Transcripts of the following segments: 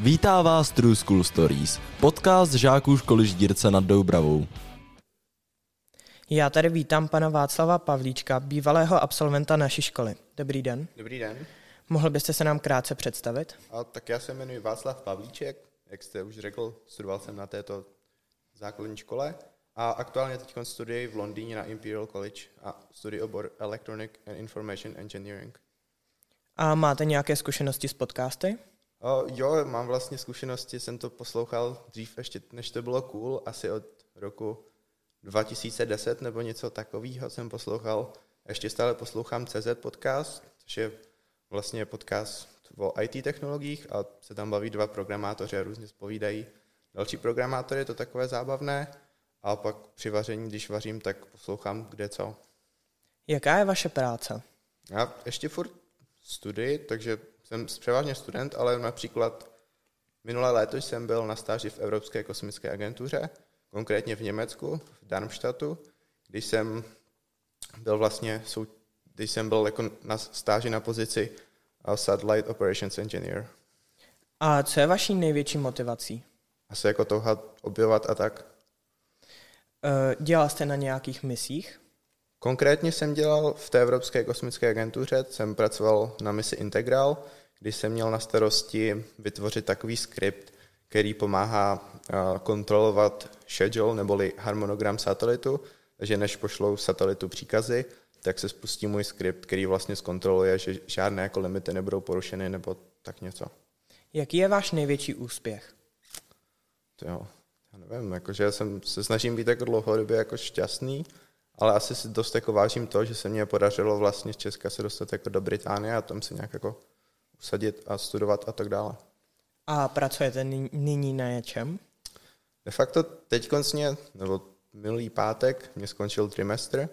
Vítá vás True School Stories, podcast žáků školy Ždírce nad Doubravou. Já tady vítám pana Václava Pavlíčka, bývalého absolventa naší školy. Dobrý den. Dobrý den. Mohl byste se nám krátce představit? A tak já se jmenuji Václav Pavlíček, jak jste už řekl, studoval jsem na této základní škole a aktuálně teď studuji v Londýně na Imperial College a studuji obor Electronic and Information Engineering. A máte nějaké zkušenosti s podcasty? O, jo, mám vlastně zkušenosti, jsem to poslouchal dřív ještě, než to bylo cool, asi od roku 2010 nebo něco takového jsem poslouchal. Ještě stále poslouchám CZ podcast, což je vlastně podcast o IT technologiích a se tam baví dva programátoři a různě spovídají další programátory, je to takové zábavné. A pak při vaření, když vařím, tak poslouchám kde co. Jaká je vaše práce? Já ještě furt studuji, takže jsem převážně student, ale například minulé léto jsem byl na stáži v Evropské kosmické agentuře, konkrétně v Německu, v Darmstadtu, když jsem byl vlastně, když jsem byl jako na stáži na pozici Satellite Operations Engineer. A co je vaší největší motivací? Asi jako touha objevovat a tak. Eh, dělal jste na nějakých misích? Konkrétně jsem dělal v té Evropské kosmické agentuře, jsem pracoval na misi Integral, když jsem měl na starosti vytvořit takový skript, který pomáhá eh, kontrolovat schedule neboli harmonogram satelitu, takže než pošlou satelitu příkazy, tak se spustí můj skript, který vlastně zkontroluje, že žádné jako limity nebudou porušeny nebo tak něco. Jaký je váš největší úspěch? To jo, já nevím, jakože jsem se snažím být jako dlouhodobě jako šťastný, ale asi si dost jako vážím to, že se mě podařilo vlastně z Česka se dostat jako do Británie a tam se nějak jako usadit a studovat a tak dále. A pracujete nyní na něčem? De facto teď koncně, nebo minulý pátek mě skončil trimestr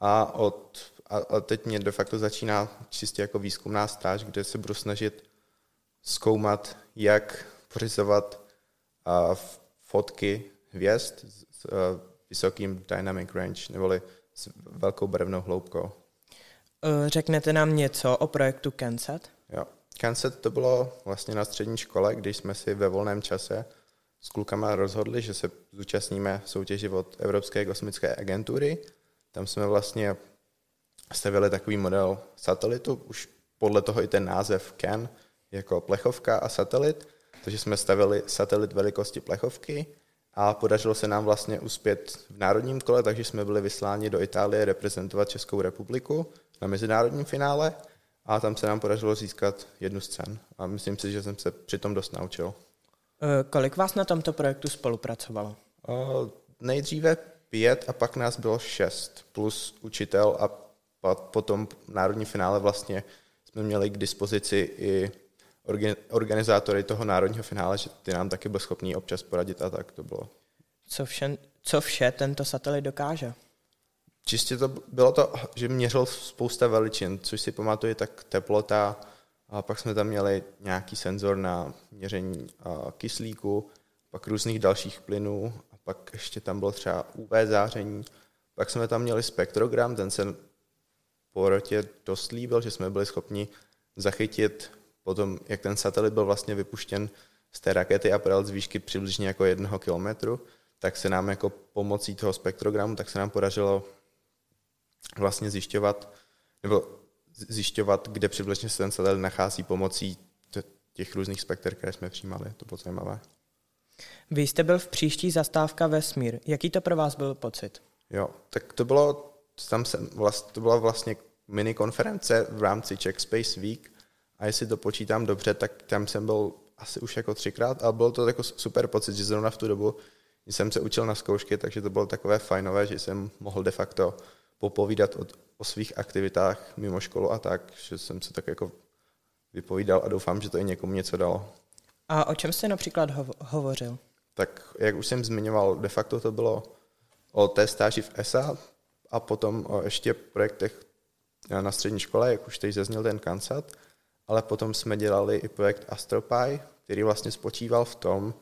a, od, a, a teď mě de facto začíná čistě jako výzkumná stáž, kde se budu snažit zkoumat, jak pořizovat a, fotky hvězd s a, vysokým dynamic range, neboli s velkou barevnou hloubkou. E, řeknete nám něco o projektu CanSat? Jo. CanSat to bylo vlastně na střední škole, když jsme si ve volném čase s klukama rozhodli, že se zúčastníme soutěži od Evropské kosmické agentury. Tam jsme vlastně stavili takový model satelitu, už podle toho i ten název CAN, jako plechovka a satelit. Takže jsme stavili satelit velikosti plechovky a podařilo se nám vlastně uspět v národním kole, takže jsme byli vysláni do Itálie reprezentovat Českou republiku na mezinárodním finále a tam se nám podařilo získat jednu z cen. A myslím si, že jsem se přitom dost naučil. E, kolik vás na tomto projektu spolupracovalo? O, nejdříve pět a pak nás bylo šest, plus učitel a potom v národní finále vlastně jsme měli k dispozici i organizátory toho národního finále, že ty nám taky byl schopný občas poradit a tak to bylo. Co vše, co vše tento satelit dokáže? Čistě to bylo to, že měřil spousta veličin, což si pamatuju, tak teplota, a pak jsme tam měli nějaký senzor na měření kyslíku, pak různých dalších plynů a pak ještě tam bylo třeba UV záření. Pak jsme tam měli spektrogram, ten se po rotě dost líbil, že jsme byli schopni zachytit potom, jak ten satelit byl vlastně vypuštěn z té rakety April z výšky přibližně jako jednoho kilometru, tak se nám jako pomocí toho spektrogramu, tak se nám podařilo vlastně zjišťovat, nebo zjišťovat, kde přibližně se ten satelit nachází pomocí těch různých spektr, které jsme přijímali. To bylo zajímavé. Vy jste byl v příští zastávka Vesmír. Jaký to pro vás byl pocit? Jo, tak to bylo, tam jsem, vlast, to byla vlastně mini konference v rámci Czech Space Week a jestli to počítám dobře, tak tam jsem byl asi už jako třikrát, ale bylo to jako super pocit, že zrovna v tu dobu jsem se učil na zkoušky, takže to bylo takové fajnové, že jsem mohl de facto popovídat o, o svých aktivitách mimo školu a tak, že jsem se tak jako vypovídal a doufám, že to i někomu něco dalo. A o čem jste například hovo- hovořil? Tak jak už jsem zmiňoval, de facto to bylo o té stáži v ESA a potom o ještě projektech na střední škole, jak už teď zazněl ten kansat, ale potom jsme dělali i projekt AstroPy, který vlastně spočíval v tom,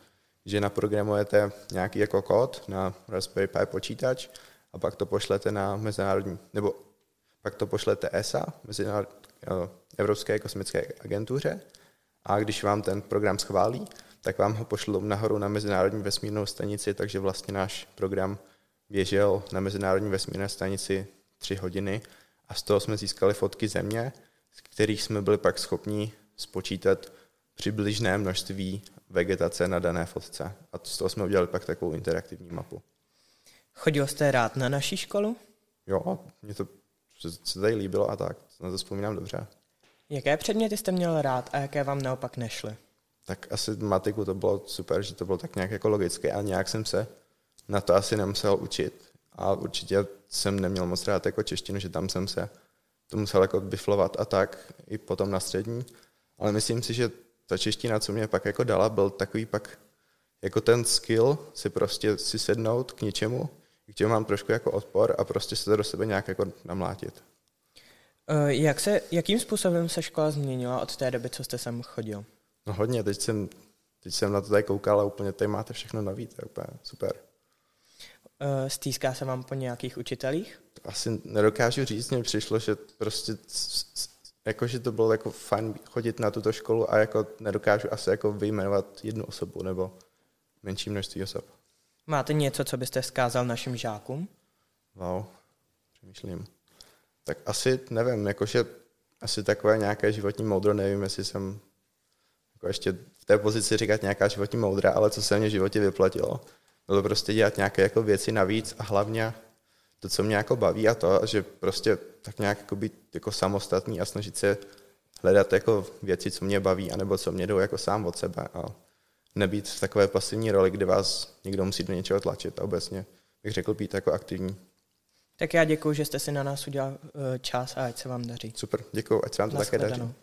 že naprogramujete nějaký jako kód na Raspberry Pi počítač a pak to pošlete na mezinárodní, nebo pak to pošlete ESA, Mezinárodní Evropské kosmické agentuře. A když vám ten program schválí, tak vám ho pošlou nahoru na Mezinárodní vesmírnou stanici, takže vlastně náš program běžel na Mezinárodní vesmírné stanici tři hodiny a z toho jsme získali fotky země, z kterých jsme byli pak schopni spočítat přibližné množství vegetace na dané fotce. A z toho jsme udělali pak takovou interaktivní mapu. Chodil jste rád na naší školu? Jo, mě to se tady líbilo a tak, na to vzpomínám dobře. Jaké předměty jste měl rád a jaké vám naopak nešly? Tak asi matiku to bylo super, že to bylo tak nějak jako logické a nějak jsem se na to asi nemusel učit. A určitě jsem neměl moc rád jako češtinu, že tam jsem se to musel jako biflovat a tak, i potom na střední. Ale myslím si, že ta čeština, co mě pak jako dala, byl takový pak jako ten skill si prostě si sednout k něčemu, k čemu mám trošku jako odpor a prostě se to do sebe nějak jako namlátit. Eh, jak se, jakým způsobem se škola změnila od té doby, co jste sem chodil? No hodně, teď jsem, teď jsem na to tady koukal a úplně tady máte všechno nový, to je úplně super. Eh, stýská se vám po nějakých učitelích? Asi nedokážu říct, mně přišlo, že prostě jako, že to bylo jako fajn chodit na tuto školu a jako nedokážu asi jako vyjmenovat jednu osobu nebo menší množství osob. Máte něco, co byste vzkázal našim žákům? Wow, přemýšlím. Tak asi nevím, jakože asi takové nějaké životní moudro, nevím, jestli jsem jako ještě v té pozici říkat nějaká životní moudra, ale co se mě v životě vyplatilo, bylo prostě dělat nějaké jako věci navíc a hlavně to, co mě jako baví a to, že prostě tak nějak jako být jako samostatný a snažit se hledat jako věci, co mě baví, anebo co mě jdou jako sám od sebe a nebýt v takové pasivní roli, kde vás někdo musí do něčeho tlačit a obecně bych řekl být jako aktivní. Tak já děkuji, že jste si na nás udělal eh, čas a ať se vám daří. Super, děkuji, ať se vám to také daří. No.